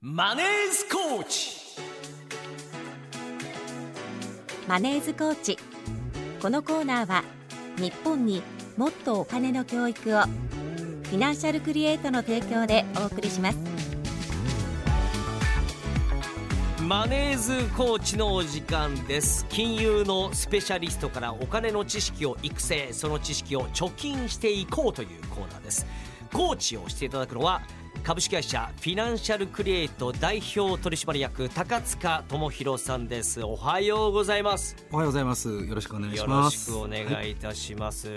マネースコーチ。マネーズコーチ。このコーナーは日本にもっとお金の教育をフィナンシャルクリエイトの提供でお送りします。マネーズコーチのお時間です金融のスペシャリストからお金の知識を育成その知識を貯金していこうというコーナーですコーチをしていただくのは株式会社フィナンシャルクリエイト代表取締役高塚智博さんですおはようございますおはようございます。よろしくお願いしよろます。しくお願はいいたします、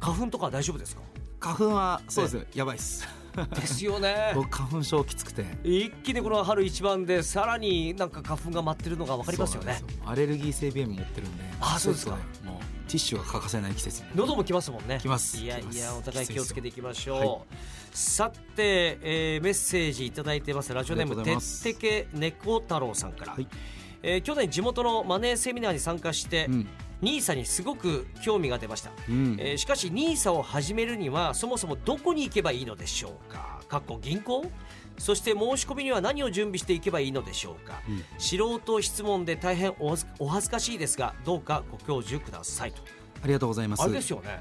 花粉とかは大丈夫ですか？花粉はそうです。やばいです。ですよね。僕花粉症きつくて。一気にこの春一番でさらになんか花粉が舞ってるのが分かりますよね。アレルギー性鼻炎持ってるんで。あそうですか。もうティッシュが欠かせない季節に。喉もきますもんね。きます。いやいやお互い気をつけていきましょう、はい。さて、えーメッセージいただいてます。ラジオネームてってけ猫太郎さんから、はい。えー去年地元のマネーセミナーに参加して、うん。ニーサにすごく興味が出ました、うん。えーしかし NISA を始めるにはそもそもどこに行けばいいのでしょうか。かっこ銀行？そして申し込みには何を準備していけばいいのでしょうか、うん。素人質問で大変お恥ずお恥ずかしいですがどうかご教授くださいと。ありがとうございます。あれですよね。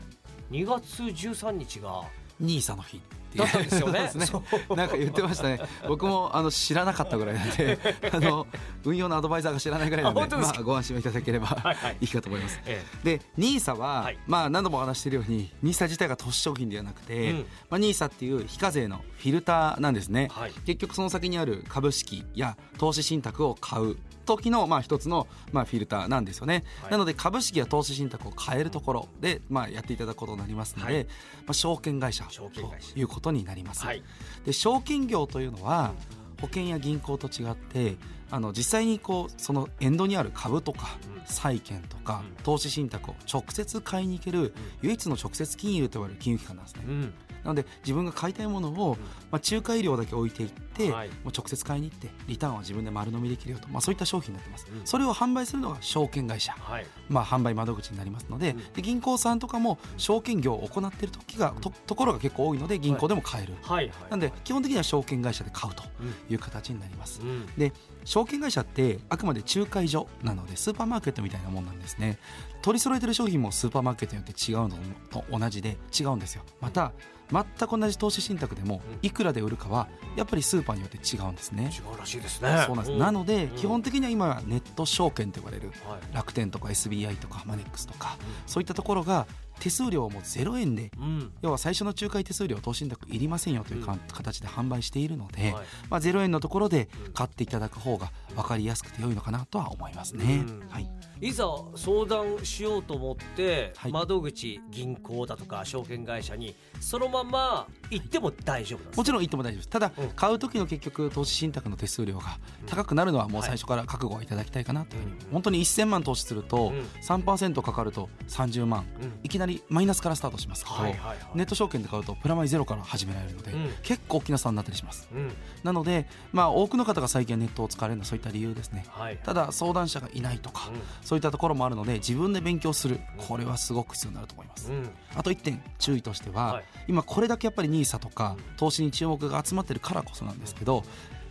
2月13日がニーサの日。だったんですよね。そうですそね。なんか言ってましたね。僕もあの知らなかったぐらいなんで、あの運用のアドバイザーが知らないぐらいなんで、まあご安心いただければはいはい。いいかと思います。えで NISA は、はい。まあ何度もお話ししているように NISA 自体が投資商品ではなくて、うん。まあ、NISA っていう非課税のフィルターなんですね、はい。結局その先にある株式や投資信託を買う時のまあ一つのまあフィルターなんですよね、はい。なので株式や投資信託を買えるところでまあやっていただくことになりますので、はい。まあ、証券会社証券会社。ということになります、はい。で証券業というのは保険や銀行と違ってあの実際にこうそのエンドにある株とかうん。債券とかうん。投資信託を直接買いに行ける唯一の直接金融と呼ばれる金融機関なんですね。うん。なので自分が買いたいものを、まあ、仲介料だけ置いていって、はい。もう直接買いに行ってリターンは自分で丸飲みできるよと、まあ、そういった商品になってます、うん。それを販売するのが証券会社、はい。まあ、販売窓口になりますので,、うん。で銀行さんとかも証券業を行っている時がとところが結構多いので銀行でも買える、はいはいなんで基本的には証券会社で買うとうん。いう形になります、うん。で証券会社ってあくまで仲介所なのでスーパーマーケットみたいなもんなんですね。取り揃えてる商品もスーパーマーケットによって違うのと同じで違うんですよ。また全く同じ投資信託でもうん。いくらで売るかはやっぱりスーパーによって違うんですね。違うらしいですね。そうなんです、なのでうん。基本的には今はネット証券と呼ばれるはい。楽天とか SBI とかマネックスとかそういったところが手数料も0円でうん。要は最初の仲介手数料投資信託いりませんよというか、うん。形で販売しているので、はい。まあ、0円のところでうん。買っていただく方が分かりやすくて良いのかなとは思いますね。うん。はい、いざ相談しようと思って、はい。窓口銀行だとか証券会社にそのまま行っても大丈夫なんです。もちろん言っても大丈夫です。ただ、うん。買う時の結局投資信託の手数料が高くなるのはもう最初から覚悟はいただきたいかなというふうに、うん本当に1000万投資するとうん。3%かかると30万。うん。いきなりマイナスからスタートします。けど、はいはいはい。ネット証券で買うとプラマイゼロから始められるので、うん。結構大きな差になったりします。うん。なので、まあ、多くの方が最近はネットを使われるのはそういった理由ですね。はい。ただ相談者がいないとか、そういったところもあるので自分で勉強する。これはすごく必要になると思います、うん。うんあと1点注意としては、はい。今これだけやっぱり NISA とか投資に注目が集まってるからこそなんですけど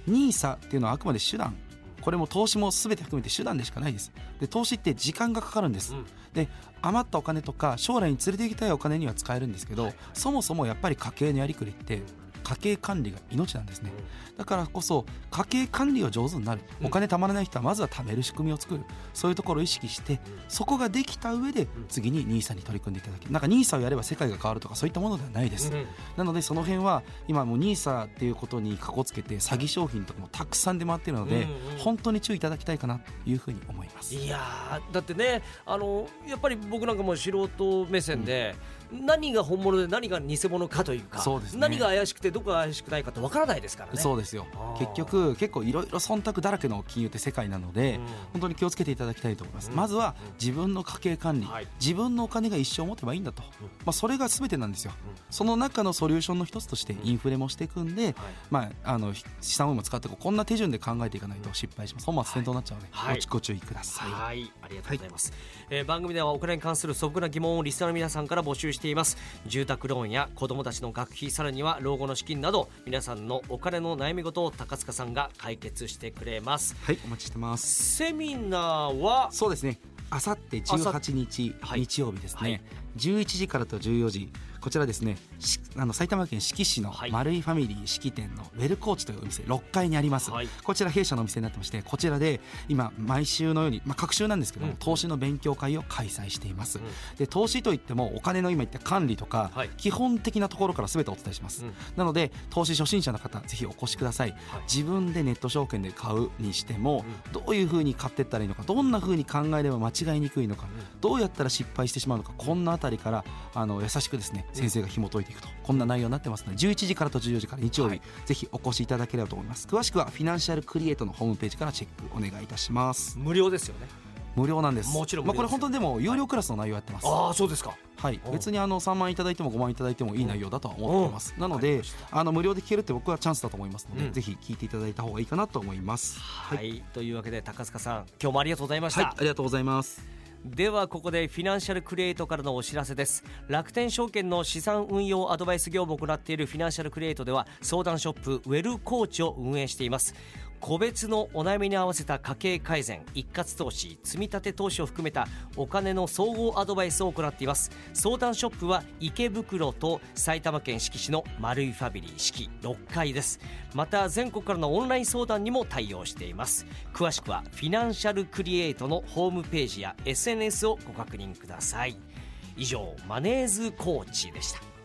NISA っていうのはあくまで手段これも投資も全て含めて手段でしかないです。で投資って時間がかかるんです、うん。で余ったお金とか将来に連れて行きたいお金には使えるんですけど、そもそもやっぱり家計のやりくりって家計管理が命なんですね、だからこそ家計管理が上手になる。うん。お金貯まらない人はまずは貯める仕組みを作る。そういうところを意識してそこができた上で次に NISA に取り組んでいただけなんか NISA をやれば世界が変わるとかそういったものではないです、うんなのでその辺は今もう NISA っていうことにかこつけて詐欺商品とかもたくさん出回っているので、うんうん本当に注意いただきたいかなというふうに思います。いやーだってねあのやっぱり僕なんかも素人目線で、何が本物で何が偽物かというかね。何が怪しくてどこが怪しくないかってわからないですからね。そうですよ。結局結構いろいろ忖度だらけの金融って世界なので、うん。本当に気をつけていただきたいと思います、うん。まずは自分の家計管理、はい。自分のお金が一生持てばいいんだと、うん。まあ、それが全てなんですよ、その中のソリューションの一つとしてインフレもしていくんで、はい。まあ、あの資産運用も使ってこんな手順で考えていかないと失敗します。本末転倒になっちゃうので、はい。ごご注意ください、はい、ありがとうございます、えー番組ではお金に関する素朴な疑問をリスナーの皆さんから募集ししています。住宅ローンや子供たちの学費さらには老後の資金など皆さんのお金の悩み事を高塚さんが解決してくれます。はいお待ちしてます。セミナーは？そうですね。あさって18日、はい。日曜日ですね、はい11時からと14時こちらですねしあの埼玉県志木市のはい。丸いファミリー式店のウェルコーチというお店6階にあります、はい。こちら弊社のお店になってましてこちらで今毎週のように、まあ、各週なんですけども、うん。投資の勉強会を開催しています、うん。で投資といってもお金の今言った管理とか、はい。基本的なところから全てお伝えします、うん。なので投資初心者の方ぜひお越しください、はい。自分でネット証券で買うにしても、どういうふうに買っていったらいいのかどんなふうに考えれば間違いにくいのか、どうやったら失敗してしまうのかこんなあたりからあの優しくですね先生が紐解いていくと。こんな内容になってますので11時からと14時から日曜日、はい。ぜひお越しいただければと思います。詳しくはフィナンシャルクリエイトのホームページからチェックお願いいたします。無料ですよね。無料なんです。もちろんまあ、これ本当にでも有料クラスの内容やってます、ああそうですか。はい。う。ん、別にあの3万いただいても5万いただいてもいい内容だとは思ってます、なのであの無料で聞けるって僕はチャンスだと思いますので、うん。ぜひ聞いていただいた方がいいかなと思います。はい、というわけで高塚さん今日もありがとうございました、はい、ありがとうございますではここでフィナンシャルクリエイトからのお知らせです。楽天証券の資産運用アドバイス業務を行っているフィナンシャルクリエイトでは相談ショップウェルコーチを運営しています。個別のお悩みに合わせた家計改善一括投資積み立て投資を含めたお金の総合アドバイスを行っています。相談ショップは池袋と埼玉県志木市の丸いファミリー四季6階です。また全国からのオンライン相談にも対応しています。詳しくはフィナンシャルクリエイトのホームページや SNS をご確認ください。以上マネーズコーチでした。